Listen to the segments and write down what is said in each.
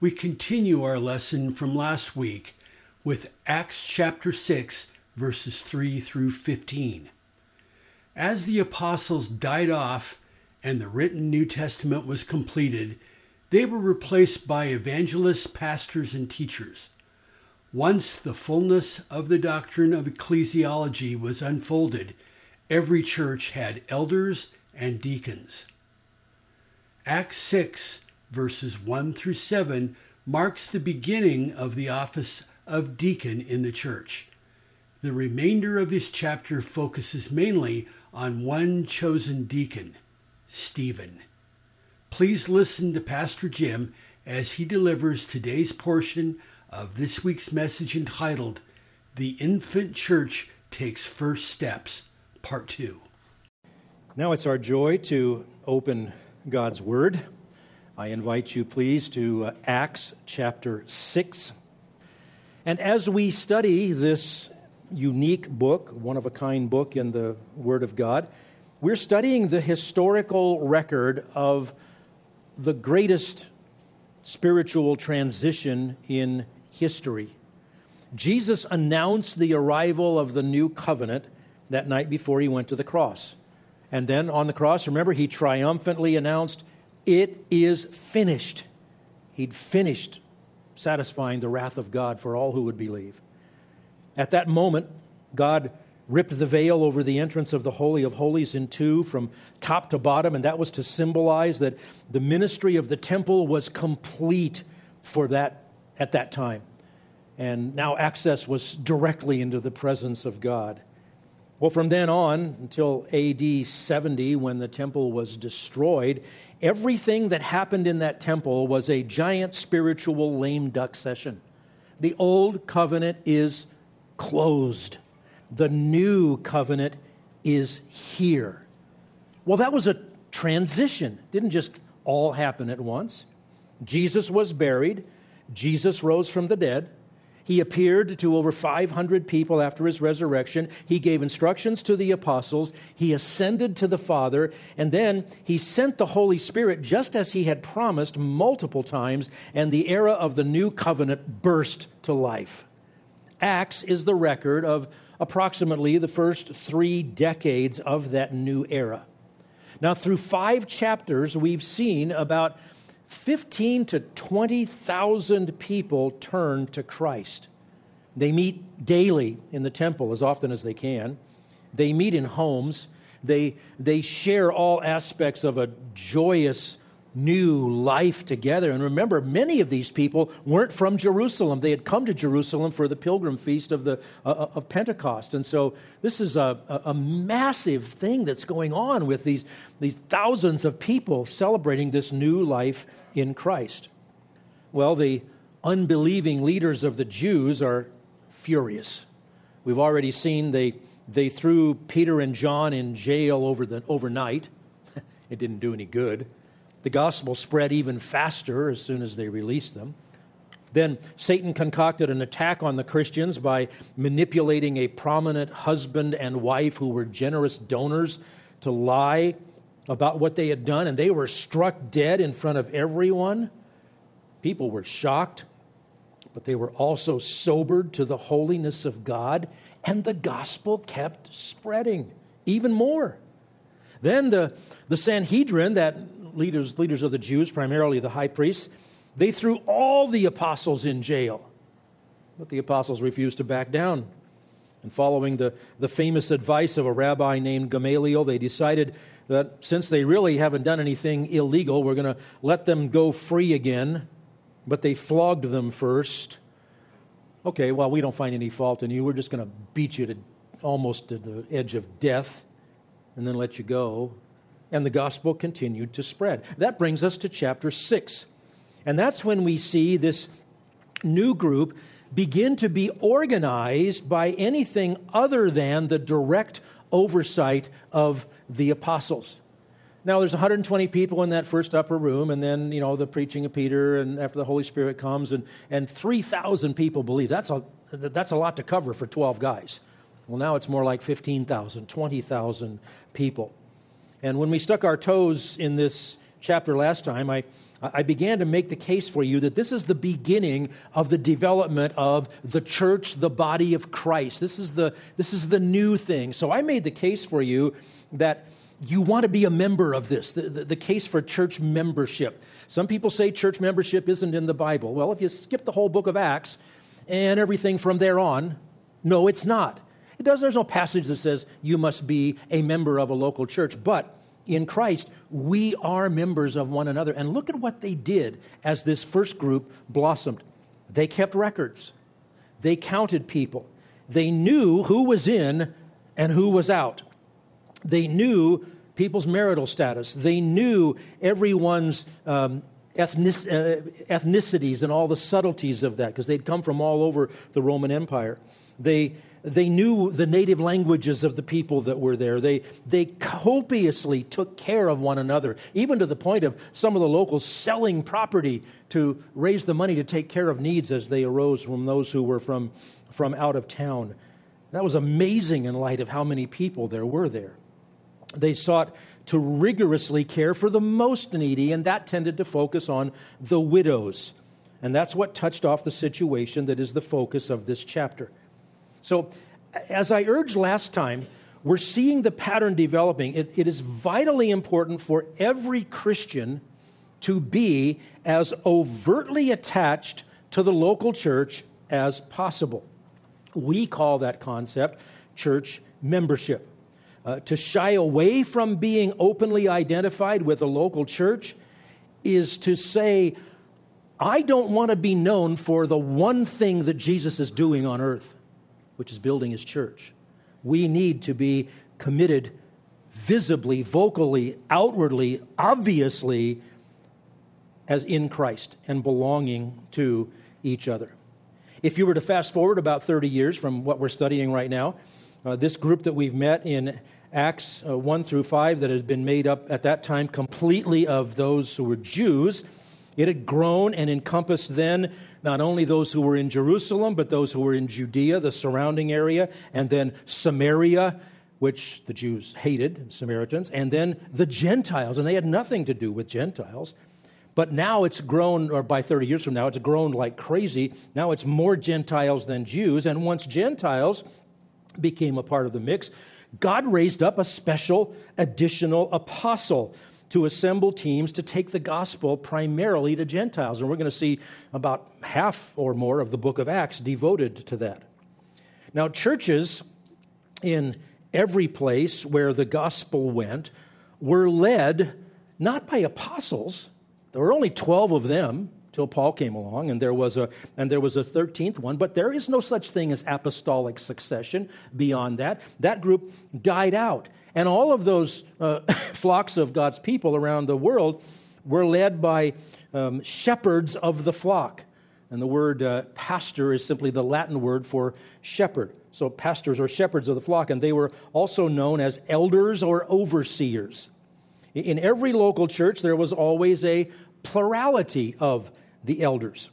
we continue our lesson from last week with Acts chapter 6, verses 3 through 15. As the apostles died off and the written New Testament was completed, they were replaced by evangelists, pastors, and teachers. Once the fullness of the doctrine of ecclesiology was unfolded, every church had elders and deacons. Acts 6 verses 1 through 7, marks the beginning of the office of deacon in the church. The remainder of this chapter focuses mainly on one chosen deacon, Stephen. Please listen to Pastor Jim as he delivers today's portion of this week's message entitled The Infant Church Takes First Steps, Part 2. Now it's our joy to open God's Word. I invite you, please, to uh, Acts chapter 6. And as we study this unique book, one of a kind book in the Word of God, we're studying the historical record of the greatest spiritual transition in history. Jesus announced the arrival of the new covenant that night before he went to the cross. And then on the cross, remember, he triumphantly announced, it is finished. He'd finished satisfying the wrath of God for all who would believe. At that moment, God ripped the veil over the entrance of the Holy of Holies in two from top to bottom, and that was to symbolize that the ministry of the temple was complete for that at that time. And now access was directly into the presence of God. Well, from then on until AD 70, when the temple was destroyed, everything that happened in that temple was a giant spiritual lame duck session. The old covenant is closed, the new covenant is here. Well, that was a transition, it didn't just all happen at once. Jesus was buried, Jesus rose from the dead. He appeared to over 500 people after his resurrection. He gave instructions to the apostles. He ascended to the Father. And then he sent the Holy Spirit just as he had promised multiple times. And the era of the new covenant burst to life. Acts is the record of approximately the first three decades of that new era. Now, through five chapters, we've seen about 15 to 20,000 people turn to Christ. They meet daily in the temple as often as they can. They meet in homes. They, they share all aspects of a joyous new life together. And remember, many of these people weren't from Jerusalem. They had come to Jerusalem for the pilgrim feast of, the, uh, uh of Pentecost. And so this is a, a massive thing that's going on with these, these thousands of people celebrating this new life in Christ. Well, the unbelieving leaders of the Jews are furious. We've already seen they, they threw Peter and John in jail over the, overnight. it didn't do any good. The gospel spread even faster as soon as they released them. Then Satan concocted an attack on the Christians by manipulating a prominent husband and wife who were generous donors to lie about what they had done, and they were struck dead in front of everyone. People were shocked, but they were also sobered to the holiness of God, and the gospel kept spreading even more. Then the, the Sanhedrin, that leaders, leaders of the Jews, primarily the high priests, they threw all the apostles in jail. But the apostles refused to back down. And following the, the famous advice of a rabbi named Gamaliel, they decided that since they really haven't done anything illegal, we're going to let them go free again. But they flogged them first. Okay, well, we don't find any fault in you. We're just going to beat you to almost to the edge of death and then let you go and the gospel continued to spread. That brings us to chapter 6. And that's when we see this new group begin to be organized by anything other than the direct oversight of the apostles. Now, there's 120 people in that first upper room, and then, you know, the preaching of Peter, and after the Holy Spirit comes, and, and 3,000 people believe. That's a, that's a lot to cover for 12 guys. Well, now it's more like 15,000, 20,000 people. And when we stuck our toes in this chapter last time, I, I began to make the case for you that this is the beginning of the development of the church, the body of Christ. This is the, this is the new thing. So I made the case for you that you want to be a member of this, the, the, the, case for church membership. Some people say church membership isn't in the Bible. Well, if you skip the whole book of Acts and everything from there on, no, it's not. It does, there's no passage that says you must be a member of a local church, but in Christ, we are members of one another. And look at what they did as this first group blossomed. They kept records, they counted people, they knew who was in and who was out. They knew people's marital status, they knew everyone's um, ethnic, uh, ethnicities and all the subtleties of that because they'd come from all over the Roman Empire. They they knew the native languages of the people that were there. They, they copiously took care of one another, even to the point of some of the locals selling property to raise the money to take care of needs as they arose from those who were from, from out of town. That was amazing in light of how many people there were there. They sought to rigorously care for the most needy, and that tended to focus on the widows. And that's what touched off the situation that is the focus of this chapter. So, as I urged last time, we're seeing the pattern developing. It, it is vitally important for every Christian to be as overtly attached to the local church as possible. We call that concept church membership. Uh, to shy away from being openly identified with a local church is to say, I don't want to be known for the one thing that Jesus is doing on earth which is building his church. We need to be committed visibly, vocally, outwardly, obviously, as in Christ and belonging to each other. If you were to fast forward about 30 years from what we're studying right now, uh, this group that we've met in Acts uh, 1 through 5, that has been made up at that time completely of those who were Jews, it had grown and encompassed then not only those who were in Jerusalem, but those who were in Judea, the surrounding area, and then Samaria, which the Jews hated, Samaritans, and then the Gentiles, and they had nothing to do with Gentiles. But now it's grown, or by 30 years from now, it's grown like crazy. Now it's more Gentiles than Jews. And once Gentiles became a part of the mix, God raised up a special additional apostle to assemble teams to take the gospel primarily to Gentiles. And we're going to see about half or more of the book of Acts devoted to that. Now, churches in every place where the gospel went were led not by apostles, there were only 12 of them till Paul came along, and there was a and there was a thirteenth one. But there is no such thing as apostolic succession beyond that. That group died out, and all of those uh, flocks of God's people around the world were led by um, shepherds of the flock. And the word uh, pastor is simply the Latin word for shepherd. So, pastors or shepherds of the flock, and they were also known as elders or overseers. In every local church, there was always a plurality of the elders.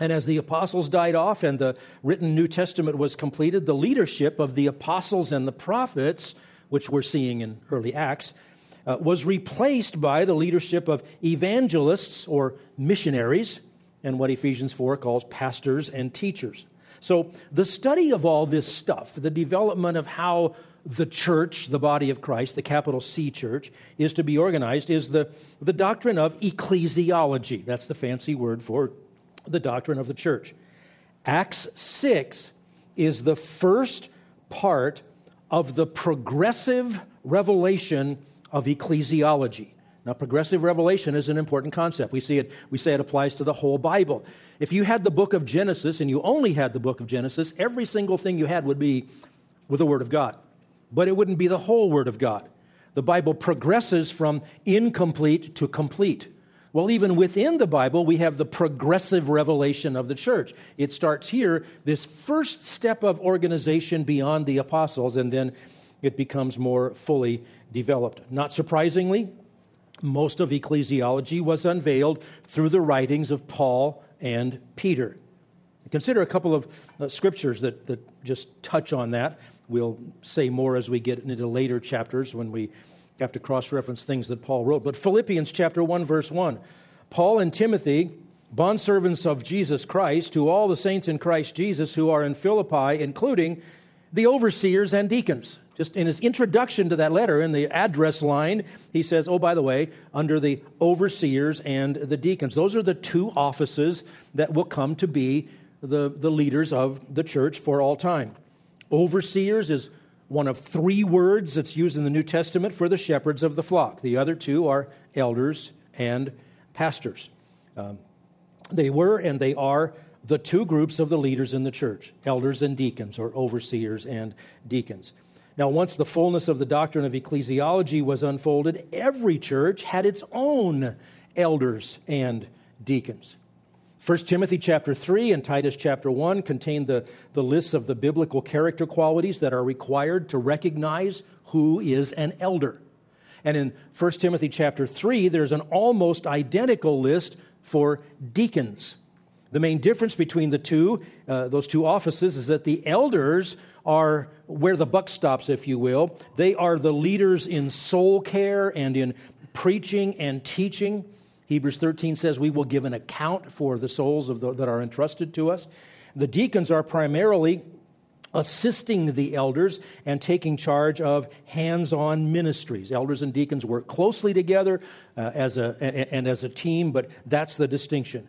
And as the apostles died off and the written New Testament was completed, the leadership of the apostles and the prophets, which we're seeing in early Acts, uh, was replaced by the leadership of evangelists or missionaries, and what Ephesians 4 calls pastors and teachers. So, the study of all this stuff, the development of how the church, the body of Christ, the capital C church, is to be organized is the, the doctrine of ecclesiology. That's the fancy word for the doctrine of the church. Acts 6 is the first part of the progressive revelation of ecclesiology. Now, progressive revelation is an important concept. We see it, we say it applies to the whole Bible. If you had the book of Genesis and you only had the book of Genesis, every single thing you had would be with the Word of God but it wouldn't be the whole Word of God. The Bible progresses from incomplete to complete. Well, even within the Bible, we have the progressive revelation of the church. It starts here, this first step of organization beyond the apostles, and then it becomes more fully developed. Not surprisingly, most of ecclesiology was unveiled through the writings of Paul and Peter. Consider a couple of uh, scriptures that, that just touch on that. We'll say more as we get into later chapters when we have to cross reference things that Paul wrote. But Philippians chapter 1, verse 1 Paul and Timothy, bondservants of Jesus Christ, to all the saints in Christ Jesus who are in Philippi, including the overseers and deacons. Just in his introduction to that letter, in the address line, he says, Oh, by the way, under the overseers and the deacons. Those are the two offices that will come to be the, the leaders of the church for all time. Overseers is one of three words that's used in the New Testament for the shepherds of the flock. The other two are elders and pastors. Um, they were and they are the two groups of the leaders in the church elders and deacons, or overseers and deacons. Now, once the fullness of the doctrine of ecclesiology was unfolded, every church had its own elders and deacons. 1 Timothy chapter 3 and Titus chapter 1 contain the, the lists of the biblical character qualities that are required to recognize who is an elder. And in 1 Timothy chapter 3, there's an almost identical list for deacons. The main difference between the two, uh, those two offices, is that the elders are where the buck stops, if you will. They are the leaders in soul care and in preaching and teaching. Hebrews 13 says we will give an account for the souls the, that are entrusted to us. The deacons are primarily assisting the elders and taking charge of hands on ministries. Elders and deacons work closely together uh, as a, and as a team, but that's the distinction.